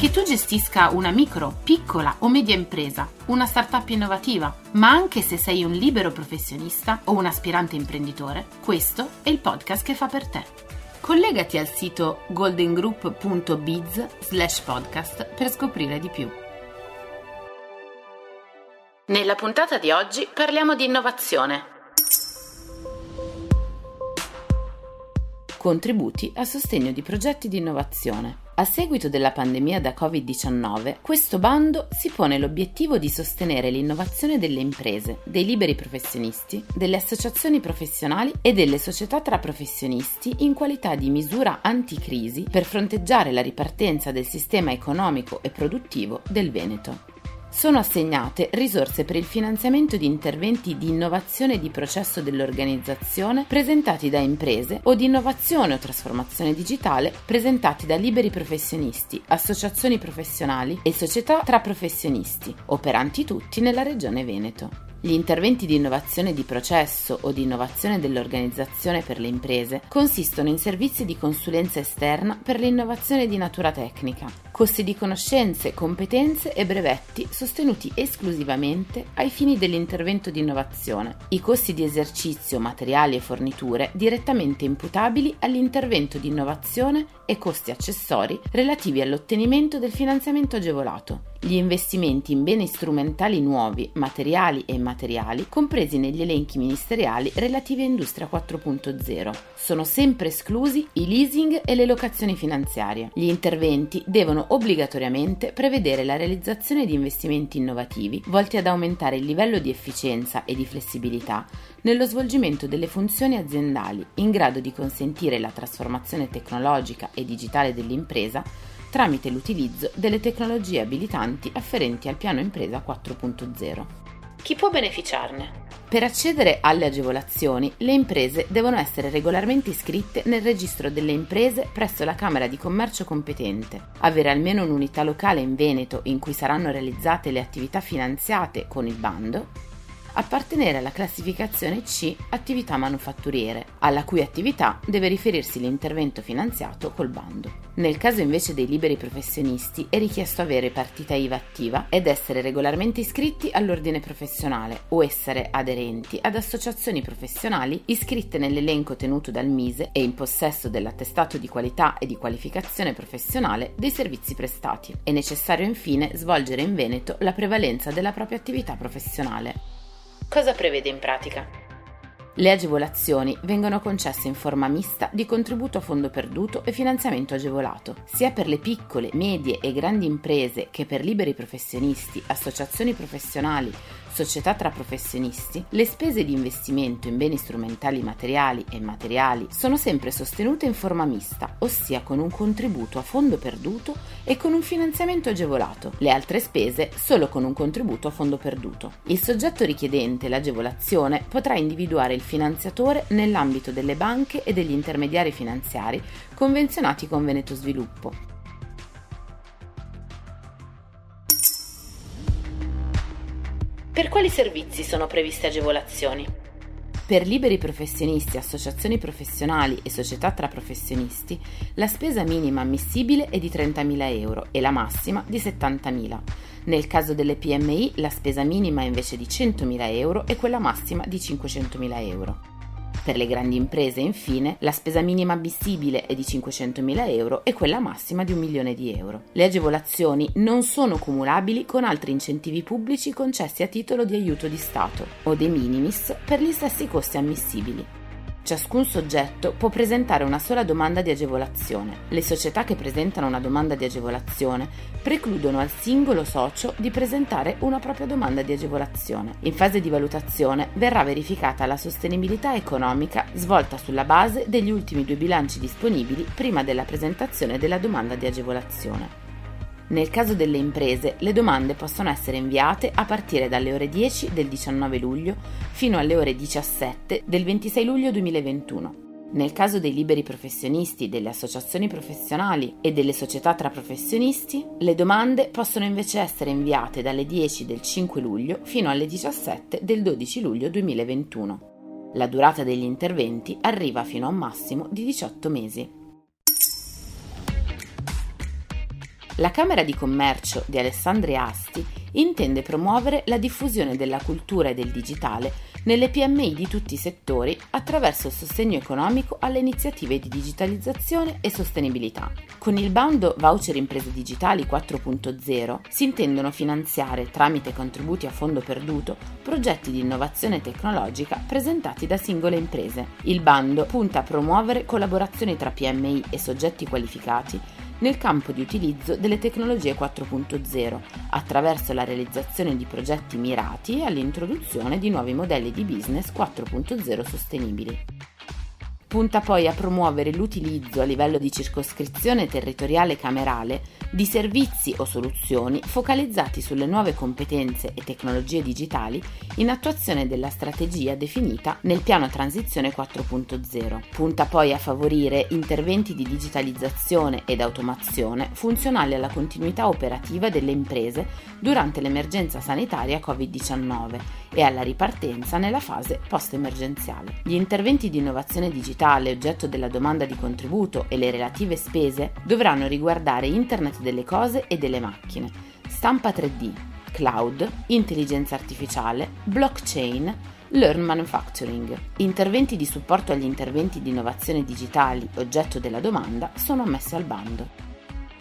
Che tu gestisca una micro, piccola o media impresa, una startup innovativa, ma anche se sei un libero professionista o un aspirante imprenditore, questo è il podcast che fa per te. Collegati al sito goldengroup.biz slash podcast per scoprire di più. Nella puntata di oggi parliamo di innovazione. Contributi a sostegno di progetti di innovazione. A seguito della pandemia da Covid-19, questo bando si pone l'obiettivo di sostenere l'innovazione delle imprese, dei liberi professionisti, delle associazioni professionali e delle società tra professionisti in qualità di misura anticrisi per fronteggiare la ripartenza del sistema economico e produttivo del Veneto sono assegnate risorse per il finanziamento di interventi di innovazione di processo dell'organizzazione presentati da imprese o di innovazione o trasformazione digitale presentati da liberi professionisti, associazioni professionali e società tra professionisti, operanti tutti nella regione Veneto. Gli interventi di innovazione di processo o di innovazione dell'organizzazione per le imprese consistono in servizi di consulenza esterna per l'innovazione di natura tecnica, costi di conoscenze, competenze e brevetti sostenuti esclusivamente ai fini dell'intervento di innovazione, i costi di esercizio, materiali e forniture direttamente imputabili all'intervento di innovazione e costi accessori relativi all'ottenimento del finanziamento agevolato, gli investimenti in beni strumentali nuovi, materiali e immateriali, compresi negli elenchi ministeriali relativi a Industria 4.0. Sono sempre esclusi i leasing e le locazioni finanziarie. Gli interventi devono obbligatoriamente prevedere la realizzazione di investimenti innovativi volti ad aumentare il livello di efficienza e di flessibilità nello svolgimento delle funzioni aziendali in grado di consentire la trasformazione tecnologica e digitale dell'impresa tramite l'utilizzo delle tecnologie abilitanti afferenti al piano impresa 4.0. Chi può beneficiarne? Per accedere alle agevolazioni, le imprese devono essere regolarmente iscritte nel registro delle imprese presso la Camera di Commercio competente, avere almeno un'unità locale in Veneto in cui saranno realizzate le attività finanziate con il bando appartenere alla classificazione C attività manufatturiere, alla cui attività deve riferirsi l'intervento finanziato col bando. Nel caso invece dei liberi professionisti è richiesto avere partita IVA attiva ed essere regolarmente iscritti all'ordine professionale o essere aderenti ad associazioni professionali iscritte nell'elenco tenuto dal Mise e in possesso dell'attestato di qualità e di qualificazione professionale dei servizi prestati. È necessario infine svolgere in Veneto la prevalenza della propria attività professionale. Cosa prevede in pratica? Le agevolazioni vengono concesse in forma mista di contributo a fondo perduto e finanziamento agevolato, sia per le piccole, medie e grandi imprese che per liberi professionisti, associazioni professionali, società tra professionisti, le spese di investimento in beni strumentali materiali e immateriali sono sempre sostenute in forma mista, ossia con un contributo a fondo perduto e con un finanziamento agevolato, le altre spese solo con un contributo a fondo perduto. Il soggetto richiedente l'agevolazione potrà individuare il finanziatore nell'ambito delle banche e degli intermediari finanziari convenzionati con Veneto Sviluppo, Per quali servizi sono previste agevolazioni? Per liberi professionisti, associazioni professionali e società tra professionisti, la spesa minima ammissibile è di 30.000 euro e la massima di 70.000. Nel caso delle PMI la spesa minima è invece di 100.000 euro e quella massima di 500.000 euro. Per le grandi imprese, infine, la spesa minima ammissibile è di 500.000 euro e quella massima di un milione di euro. Le agevolazioni non sono cumulabili con altri incentivi pubblici concessi a titolo di aiuto di Stato o de minimis per gli stessi costi ammissibili. Ciascun soggetto può presentare una sola domanda di agevolazione. Le società che presentano una domanda di agevolazione precludono al singolo socio di presentare una propria domanda di agevolazione. In fase di valutazione verrà verificata la sostenibilità economica svolta sulla base degli ultimi due bilanci disponibili prima della presentazione della domanda di agevolazione. Nel caso delle imprese, le domande possono essere inviate a partire dalle ore 10 del 19 luglio fino alle ore 17 del 26 luglio 2021. Nel caso dei liberi professionisti, delle associazioni professionali e delle società tra professionisti, le domande possono invece essere inviate dalle 10 del 5 luglio fino alle 17 del 12 luglio 2021. La durata degli interventi arriva fino a un massimo di 18 mesi. La Camera di Commercio di Alessandria Asti intende promuovere la diffusione della cultura e del digitale nelle PMI di tutti i settori attraverso il sostegno economico alle iniziative di digitalizzazione e sostenibilità. Con il bando Voucher Imprese Digitali 4.0 si intendono finanziare tramite contributi a fondo perduto progetti di innovazione tecnologica presentati da singole imprese. Il bando punta a promuovere collaborazioni tra PMI e soggetti qualificati nel campo di utilizzo delle tecnologie 4.0 attraverso la realizzazione di progetti mirati all'introduzione di nuovi modelli di business 4.0 sostenibili. Punta poi a promuovere l'utilizzo a livello di circoscrizione territoriale camerale di servizi o soluzioni focalizzati sulle nuove competenze e tecnologie digitali in attuazione della strategia definita nel piano Transizione 4.0. Punta poi a favorire interventi di digitalizzazione ed automazione funzionali alla continuità operativa delle imprese durante l'emergenza sanitaria Covid-19 e alla ripartenza nella fase post-emergenziale. Gli interventi di innovazione digitale digitale oggetto della domanda di contributo e le relative spese dovranno riguardare Internet delle cose e delle macchine, stampa 3D, cloud, intelligenza artificiale, blockchain, Learn Manufacturing. Interventi di supporto agli interventi di innovazione digitali oggetto della domanda sono ammessi al bando.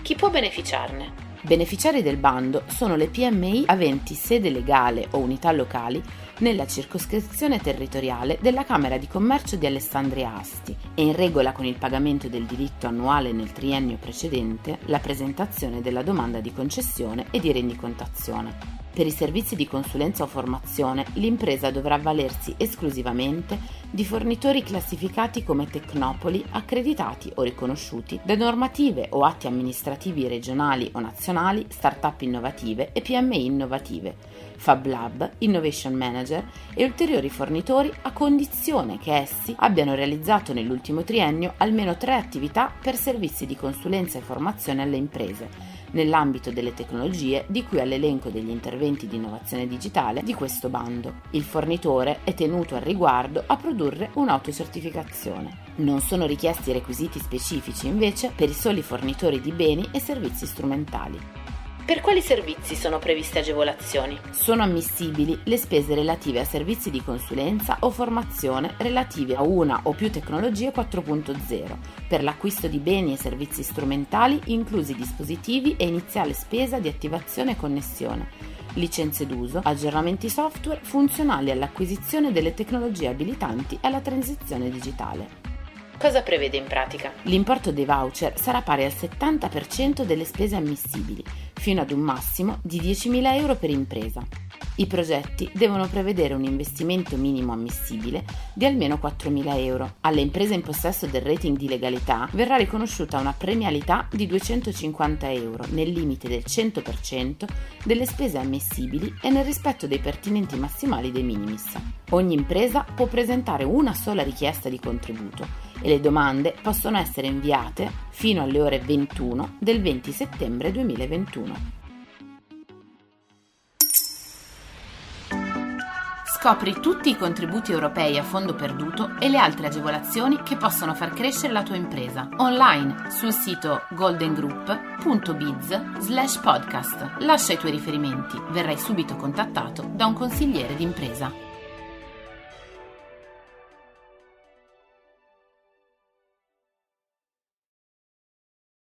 Chi può beneficiarne? Beneficiari del bando sono le PMI aventi sede legale o unità locali nella circoscrizione territoriale della Camera di Commercio di Alessandria Asti e in regola con il pagamento del diritto annuale nel triennio precedente la presentazione della domanda di concessione e di rendicontazione. Per i servizi di consulenza o formazione, l'impresa dovrà avvalersi esclusivamente di fornitori classificati come Tecnopoli, accreditati o riconosciuti da normative o atti amministrativi regionali o nazionali, start-up innovative e PMI innovative, Fab Lab, Innovation Manager e ulteriori fornitori a condizione che essi abbiano realizzato nell'ultimo triennio almeno tre attività per servizi di consulenza e formazione alle imprese nell'ambito delle tecnologie di cui all'elenco degli interventi di innovazione digitale di questo bando. Il fornitore è tenuto al riguardo a produrre un'autocertificazione. Non sono richiesti requisiti specifici invece per i soli fornitori di beni e servizi strumentali. Per quali servizi sono previste agevolazioni? Sono ammissibili le spese relative a servizi di consulenza o formazione relativi a una o più tecnologie 4.0, per l'acquisto di beni e servizi strumentali, inclusi dispositivi e iniziale spesa di attivazione e connessione, licenze d'uso, aggiornamenti software funzionali all'acquisizione delle tecnologie abilitanti alla transizione digitale. Cosa prevede in pratica? L'importo dei voucher sarà pari al 70% delle spese ammissibili, fino ad un massimo di 10.000 euro per impresa. I progetti devono prevedere un investimento minimo ammissibile di almeno 4.000 euro. Alle imprese in possesso del rating di legalità verrà riconosciuta una premialità di 250 euro nel limite del 100% delle spese ammissibili e nel rispetto dei pertinenti massimali dei minimis. Ogni impresa può presentare una sola richiesta di contributo e le domande possono essere inviate fino alle ore 21 del 20 settembre 2021. Scopri tutti i contributi europei a fondo perduto e le altre agevolazioni che possono far crescere la tua impresa online sul sito goldengroup.biz/podcast. Lascia i tuoi riferimenti, verrai subito contattato da un consigliere d'impresa.